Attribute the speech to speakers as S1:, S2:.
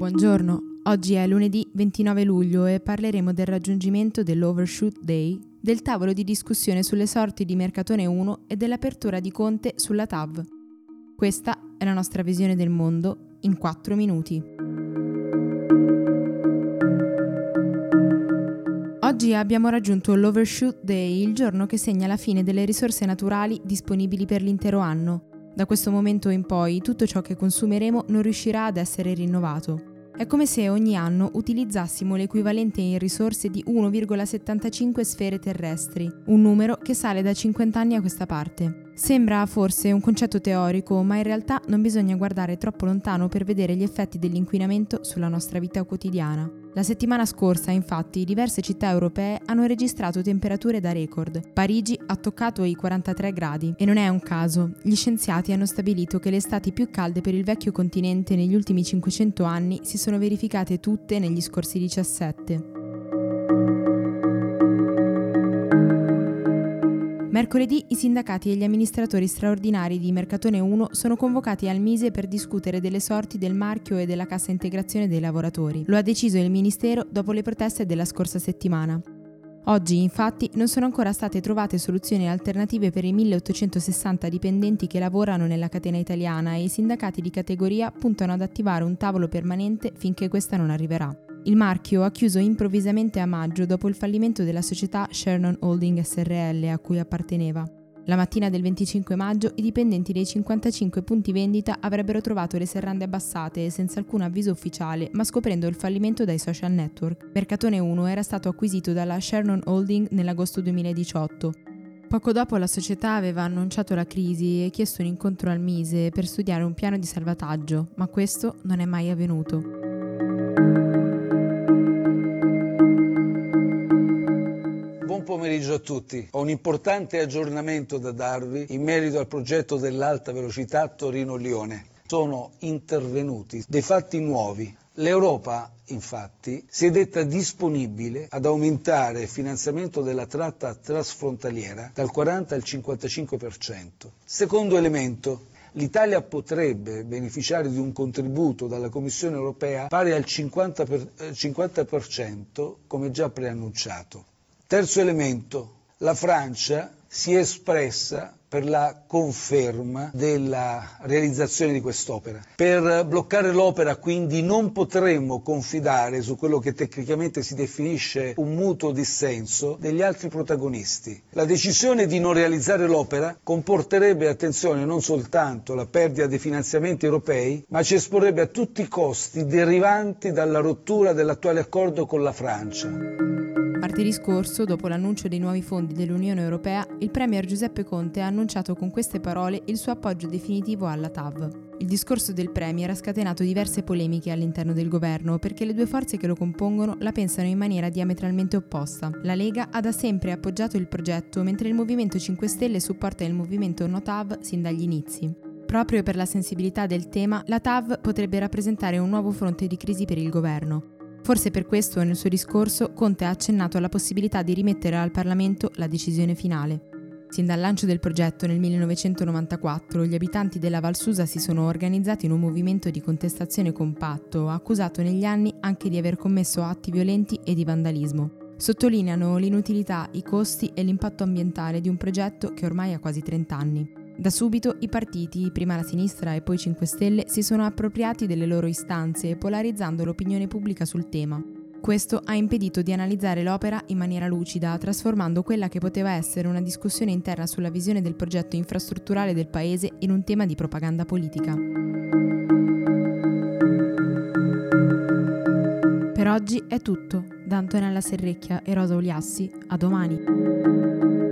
S1: Buongiorno, oggi è lunedì 29 luglio e parleremo del raggiungimento dell'Overshoot Day, del tavolo di discussione sulle sorti di Mercatone 1 e dell'apertura di Conte sulla TAV. Questa è la nostra visione del mondo in 4 minuti. Oggi abbiamo raggiunto l'Overshoot Day, il giorno che segna la fine delle risorse naturali disponibili per l'intero anno. Da questo momento in poi tutto ciò che consumeremo non riuscirà ad essere rinnovato. È come se ogni anno utilizzassimo l'equivalente in risorse di 1,75 sfere terrestri, un numero che sale da 50 anni a questa parte. Sembra forse un concetto teorico, ma in realtà non bisogna guardare troppo lontano per vedere gli effetti dell'inquinamento sulla nostra vita quotidiana. La settimana scorsa, infatti, diverse città europee hanno registrato temperature da record. Parigi ha toccato i 43 gradi e non è un caso. Gli scienziati hanno stabilito che le estati più calde per il vecchio continente negli ultimi 500 anni si sono verificate tutte negli scorsi 17. Mercoledì i sindacati e gli amministratori straordinari di Mercatone 1 sono convocati al Mise per discutere delle sorti del marchio e della cassa integrazione dei lavoratori. Lo ha deciso il Ministero dopo le proteste della scorsa settimana. Oggi, infatti, non sono ancora state trovate soluzioni alternative per i 1860 dipendenti che lavorano nella catena italiana e i sindacati di categoria puntano ad attivare un tavolo permanente finché questa non arriverà. Il marchio ha chiuso improvvisamente a maggio dopo il fallimento della società Shernon Holding SRL a cui apparteneva. La mattina del 25 maggio i dipendenti dei 55 punti vendita avrebbero trovato le serrande abbassate senza alcun avviso ufficiale, ma scoprendo il fallimento dai social network. Mercatone 1 era stato acquisito dalla Shernon Holding nell'agosto 2018. Poco dopo la società aveva annunciato la crisi e chiesto un incontro al Mise per studiare un piano di salvataggio, ma questo non è mai avvenuto.
S2: Pomeriggio a tutti. Ho un importante aggiornamento da darvi in merito al progetto dell'alta velocità Torino-Lione. Sono intervenuti dei fatti nuovi. L'Europa, infatti, si è detta disponibile ad aumentare il finanziamento della tratta trasfrontaliera dal 40 al 55%. Secondo elemento, l'Italia potrebbe beneficiare di un contributo dalla Commissione europea pari al 50%, per, 50% come già preannunciato. Terzo elemento, la Francia si è espressa per la conferma della realizzazione di quest'opera. Per bloccare l'opera quindi non potremmo confidare su quello che tecnicamente si definisce un mutuo dissenso degli altri protagonisti. La decisione di non realizzare l'opera comporterebbe, attenzione, non soltanto la perdita dei finanziamenti europei, ma ci esporrebbe a tutti i costi derivanti dalla rottura dell'attuale accordo con la Francia.
S1: Martedì scorso, dopo l'annuncio dei nuovi fondi dell'Unione Europea, il Premier Giuseppe Conte ha annunciato con queste parole il suo appoggio definitivo alla TAV. Il discorso del Premier ha scatenato diverse polemiche all'interno del governo perché le due forze che lo compongono la pensano in maniera diametralmente opposta. La Lega ha da sempre appoggiato il progetto mentre il Movimento 5 Stelle supporta il movimento No TAV sin dagli inizi. Proprio per la sensibilità del tema, la TAV potrebbe rappresentare un nuovo fronte di crisi per il governo. Forse per questo nel suo discorso Conte ha accennato alla possibilità di rimettere al Parlamento la decisione finale. Sin dal lancio del progetto nel 1994, gli abitanti della Valsusa si sono organizzati in un movimento di contestazione compatto, accusato negli anni anche di aver commesso atti violenti e di vandalismo. Sottolineano l'inutilità, i costi e l'impatto ambientale di un progetto che ormai ha quasi 30 anni. Da subito i partiti, prima la sinistra e poi 5 Stelle, si sono appropriati delle loro istanze, polarizzando l'opinione pubblica sul tema. Questo ha impedito di analizzare l'opera in maniera lucida, trasformando quella che poteva essere una discussione interna sulla visione del progetto infrastrutturale del Paese in un tema di propaganda politica. Per oggi è tutto. Da Antonella Serrecchia e Rosa Uliassi, a domani.